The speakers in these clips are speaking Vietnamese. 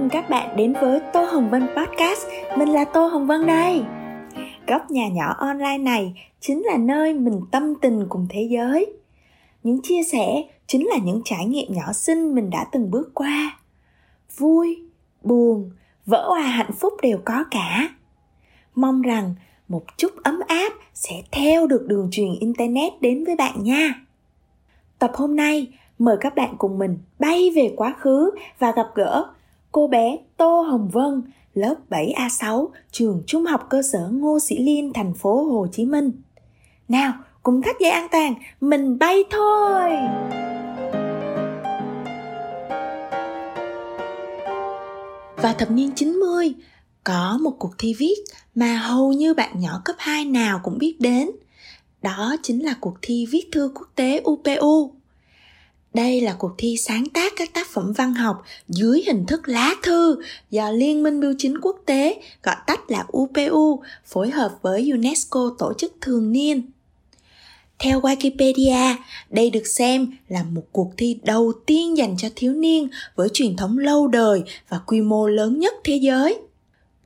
mừng các bạn đến với Tô Hồng Vân Podcast. Mình là Tô Hồng Vân đây. Góc nhà nhỏ online này chính là nơi mình tâm tình cùng thế giới. Những chia sẻ chính là những trải nghiệm nhỏ xinh mình đã từng bước qua. Vui, buồn, vỡ hòa hạnh phúc đều có cả. Mong rằng một chút ấm áp sẽ theo được đường truyền internet đến với bạn nha. Tập hôm nay mời các bạn cùng mình bay về quá khứ và gặp gỡ cô bé Tô Hồng Vân, lớp 7A6, trường Trung học cơ sở Ngô Sĩ Liên, thành phố Hồ Chí Minh. Nào, cùng thắt dây an toàn, mình bay thôi! Vào thập niên 90, có một cuộc thi viết mà hầu như bạn nhỏ cấp 2 nào cũng biết đến. Đó chính là cuộc thi viết thư quốc tế UPU. Đây là cuộc thi sáng tác các tác phẩm văn học dưới hình thức lá thư do Liên minh Bưu chính Quốc tế, gọi tắt là UPU, phối hợp với UNESCO tổ chức thường niên. Theo Wikipedia, đây được xem là một cuộc thi đầu tiên dành cho thiếu niên với truyền thống lâu đời và quy mô lớn nhất thế giới.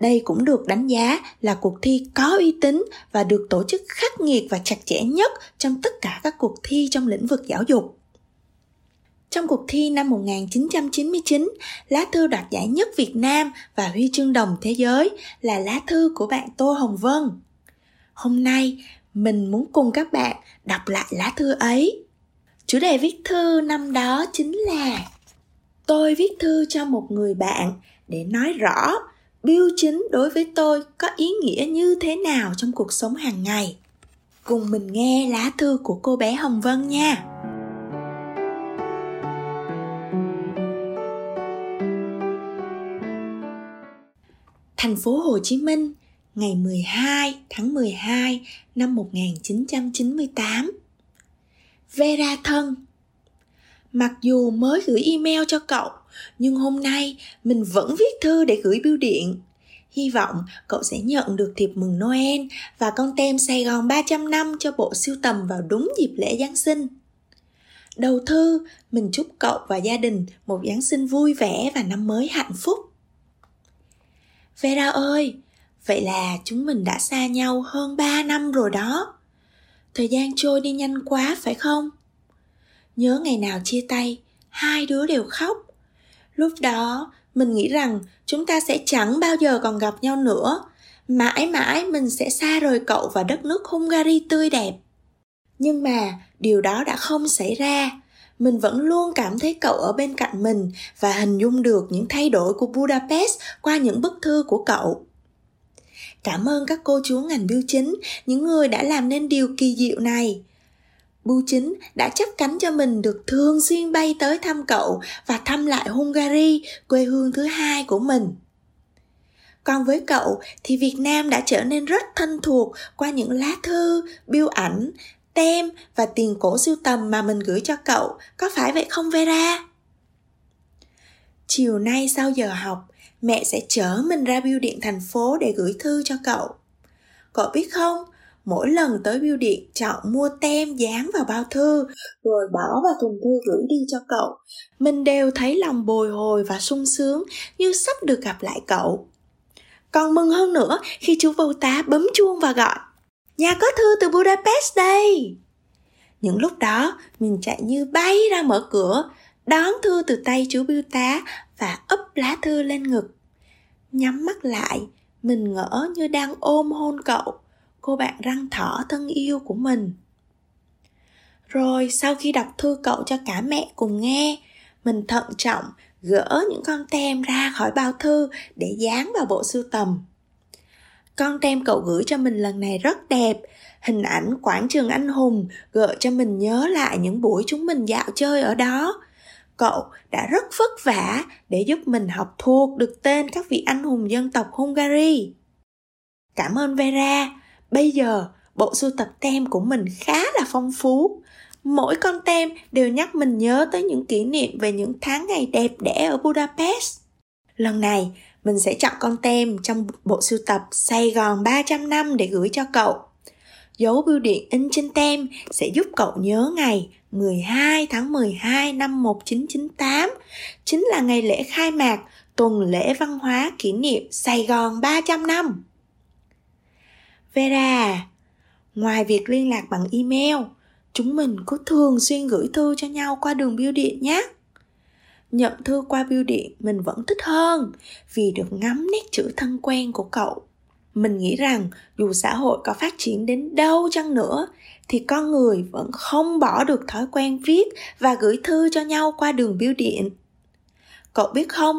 Đây cũng được đánh giá là cuộc thi có uy tín và được tổ chức khắc nghiệt và chặt chẽ nhất trong tất cả các cuộc thi trong lĩnh vực giáo dục. Trong cuộc thi năm 1999, lá thư đoạt giải nhất Việt Nam và huy chương đồng thế giới là lá thư của bạn Tô Hồng Vân. Hôm nay, mình muốn cùng các bạn đọc lại lá thư ấy. Chủ đề viết thư năm đó chính là Tôi viết thư cho một người bạn để nói rõ biêu chính đối với tôi có ý nghĩa như thế nào trong cuộc sống hàng ngày. Cùng mình nghe lá thư của cô bé Hồng Vân nha. Thành phố Hồ Chí Minh, ngày 12 tháng 12 năm 1998. Vera thân Mặc dù mới gửi email cho cậu, nhưng hôm nay mình vẫn viết thư để gửi bưu điện. Hy vọng cậu sẽ nhận được thiệp mừng Noel và con tem Sài Gòn 300 năm cho bộ siêu tầm vào đúng dịp lễ Giáng sinh. Đầu thư, mình chúc cậu và gia đình một Giáng sinh vui vẻ và năm mới hạnh phúc. Vera ơi, vậy là chúng mình đã xa nhau hơn 3 năm rồi đó. Thời gian trôi đi nhanh quá phải không? Nhớ ngày nào chia tay, hai đứa đều khóc. Lúc đó, mình nghĩ rằng chúng ta sẽ chẳng bao giờ còn gặp nhau nữa. Mãi mãi mình sẽ xa rời cậu và đất nước Hungary tươi đẹp. Nhưng mà điều đó đã không xảy ra mình vẫn luôn cảm thấy cậu ở bên cạnh mình và hình dung được những thay đổi của budapest qua những bức thư của cậu. Cảm ơn các cô chú ngành bưu chính những người đã làm nên điều kỳ diệu này. Bưu chính đã chấp cánh cho mình được thường xuyên bay tới thăm cậu và thăm lại hungary quê hương thứ hai của mình. Còn với cậu thì Việt Nam đã trở nên rất thân thuộc qua những lá thư, biêu ảnh, tem và tiền cổ siêu tầm mà mình gửi cho cậu, có phải vậy không Vera? Chiều nay sau giờ học, mẹ sẽ chở mình ra bưu điện thành phố để gửi thư cho cậu. Cậu biết không, mỗi lần tới bưu điện chọn mua tem dán vào bao thư rồi bỏ vào thùng thư gửi đi cho cậu mình đều thấy lòng bồi hồi và sung sướng như sắp được gặp lại cậu còn mừng hơn nữa khi chú Vô tá bấm chuông và gọi Nhà có thư từ Budapest đây. Những lúc đó, mình chạy như bay ra mở cửa, đón thư từ tay chú biêu tá và ấp lá thư lên ngực. Nhắm mắt lại, mình ngỡ như đang ôm hôn cậu, cô bạn răng thỏ thân yêu của mình. Rồi sau khi đọc thư cậu cho cả mẹ cùng nghe, mình thận trọng gỡ những con tem ra khỏi bao thư để dán vào bộ sưu tầm. Con tem cậu gửi cho mình lần này rất đẹp. Hình ảnh quảng trường anh hùng gợi cho mình nhớ lại những buổi chúng mình dạo chơi ở đó. Cậu đã rất vất vả để giúp mình học thuộc được tên các vị anh hùng dân tộc Hungary. Cảm ơn Vera. Bây giờ, bộ sưu tập tem của mình khá là phong phú. Mỗi con tem đều nhắc mình nhớ tới những kỷ niệm về những tháng ngày đẹp đẽ ở Budapest. Lần này, mình sẽ chọn con tem trong bộ sưu tập Sài Gòn 300 năm để gửi cho cậu. Dấu bưu điện in trên tem sẽ giúp cậu nhớ ngày 12 tháng 12 năm 1998, chính là ngày lễ khai mạc tuần lễ văn hóa kỷ niệm Sài Gòn 300 năm. Vera, ngoài việc liên lạc bằng email, chúng mình có thường xuyên gửi thư cho nhau qua đường bưu điện nhé. Nhận thư qua bưu điện mình vẫn thích hơn vì được ngắm nét chữ thân quen của cậu. Mình nghĩ rằng dù xã hội có phát triển đến đâu chăng nữa thì con người vẫn không bỏ được thói quen viết và gửi thư cho nhau qua đường bưu điện. Cậu biết không,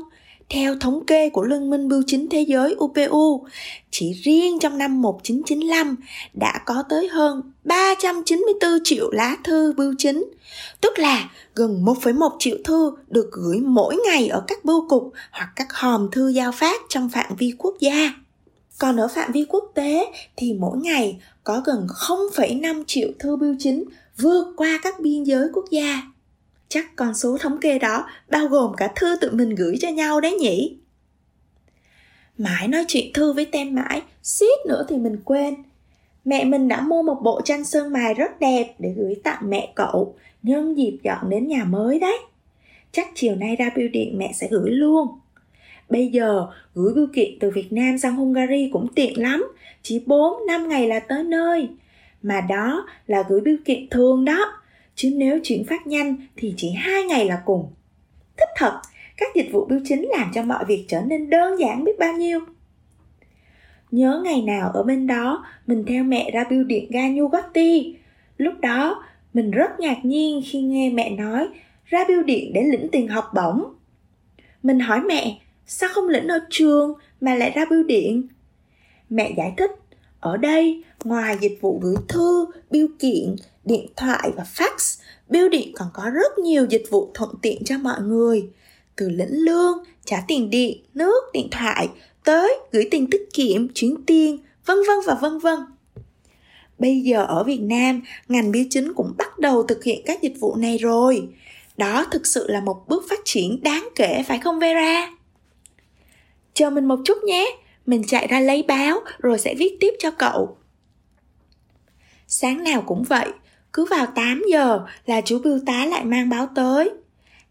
theo thống kê của Liên minh Bưu chính Thế giới UPU, chỉ riêng trong năm 1995 đã có tới hơn 394 triệu lá thư bưu chính, tức là gần 1,1 triệu thư được gửi mỗi ngày ở các bưu cục hoặc các hòm thư giao phát trong phạm vi quốc gia. Còn ở phạm vi quốc tế thì mỗi ngày có gần 0,5 triệu thư bưu chính vượt qua các biên giới quốc gia. Chắc con số thống kê đó bao gồm cả thư tụi mình gửi cho nhau đấy nhỉ? Mãi nói chuyện thư với tem mãi, suýt nữa thì mình quên. Mẹ mình đã mua một bộ tranh sơn mài rất đẹp để gửi tặng mẹ cậu nhân dịp dọn đến nhà mới đấy. Chắc chiều nay ra bưu điện mẹ sẽ gửi luôn. Bây giờ gửi bưu kiện từ Việt Nam sang Hungary cũng tiện lắm, chỉ 4 năm ngày là tới nơi. Mà đó là gửi bưu kiện thường đó, chứ nếu chuyển phát nhanh thì chỉ hai ngày là cùng. Thích thật, các dịch vụ bưu chính làm cho mọi việc trở nên đơn giản biết bao nhiêu. Nhớ ngày nào ở bên đó, mình theo mẹ ra bưu điện ga Newgatti. Lúc đó, mình rất ngạc nhiên khi nghe mẹ nói ra bưu điện để lĩnh tiền học bổng. Mình hỏi mẹ, sao không lĩnh ở trường mà lại ra bưu điện? Mẹ giải thích, ở đây ngoài dịch vụ gửi thư, bưu kiện, điện thoại và fax, bưu điện còn có rất nhiều dịch vụ thuận tiện cho mọi người. Từ lĩnh lương, trả tiền điện, nước, điện thoại, tới gửi tiền tiết kiệm, chuyển tiền, vân vân và vân vân. Bây giờ ở Việt Nam, ngành biêu chính cũng bắt đầu thực hiện các dịch vụ này rồi. Đó thực sự là một bước phát triển đáng kể phải không Vera? Chờ mình một chút nhé, mình chạy ra lấy báo rồi sẽ viết tiếp cho cậu. Sáng nào cũng vậy, cứ vào 8 giờ là chú bưu tá lại mang báo tới.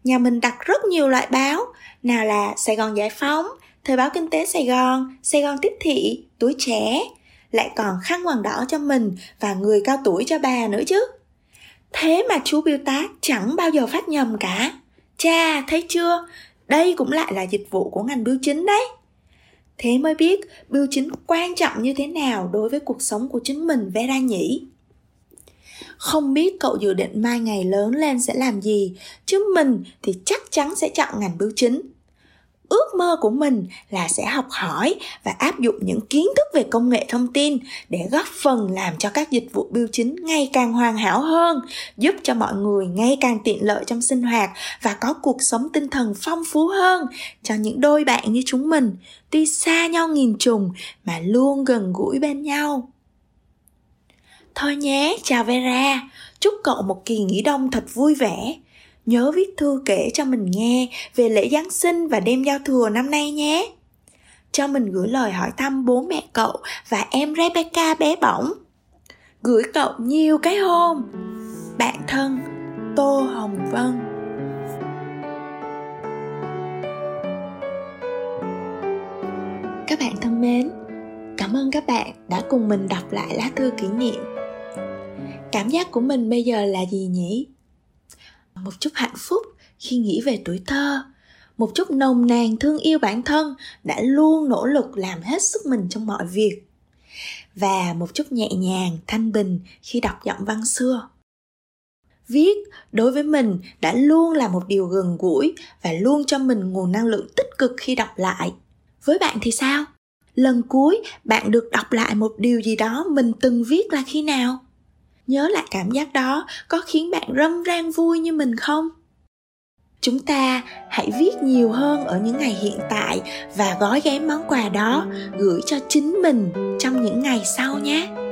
Nhà mình đặt rất nhiều loại báo, nào là Sài Gòn Giải Phóng, Thời báo Kinh tế Sài Gòn, Sài Gòn Tiếp Thị, Tuổi Trẻ, lại còn khăn quàng đỏ cho mình và người cao tuổi cho bà nữa chứ. Thế mà chú biêu tá chẳng bao giờ phát nhầm cả. Cha, thấy chưa? Đây cũng lại là dịch vụ của ngành bưu chính đấy. Thế mới biết bưu chính quan trọng như thế nào đối với cuộc sống của chính mình Vera nhỉ? Không biết cậu dự định mai ngày lớn lên sẽ làm gì, chứ mình thì chắc chắn sẽ chọn ngành bưu chính. Ước mơ của mình là sẽ học hỏi và áp dụng những kiến thức về công nghệ thông tin để góp phần làm cho các dịch vụ bưu chính ngày càng hoàn hảo hơn giúp cho mọi người ngày càng tiện lợi trong sinh hoạt và có cuộc sống tinh thần phong phú hơn cho những đôi bạn như chúng mình. Tuy xa nhau nghìn trùng mà luôn gần gũi bên nhau thôi nhé chào vera chúc cậu một kỳ nghỉ đông thật vui vẻ nhớ viết thư kể cho mình nghe về lễ Giáng sinh và đêm giao thừa năm nay nhé. Cho mình gửi lời hỏi thăm bố mẹ cậu và em Rebecca bé bỏng. Gửi cậu nhiều cái hôn. Bạn thân Tô Hồng Vân Các bạn thân mến, cảm ơn các bạn đã cùng mình đọc lại lá thư kỷ niệm. Cảm giác của mình bây giờ là gì nhỉ? một chút hạnh phúc khi nghĩ về tuổi thơ, một chút nồng nàn thương yêu bản thân đã luôn nỗ lực làm hết sức mình trong mọi việc, và một chút nhẹ nhàng, thanh bình khi đọc giọng văn xưa. Viết đối với mình đã luôn là một điều gần gũi và luôn cho mình nguồn năng lượng tích cực khi đọc lại. Với bạn thì sao? Lần cuối, bạn được đọc lại một điều gì đó mình từng viết là khi nào? Nhớ lại cảm giác đó, có khiến bạn râm ran vui như mình không? Chúng ta hãy viết nhiều hơn ở những ngày hiện tại và gói ghém món quà đó gửi cho chính mình trong những ngày sau nhé.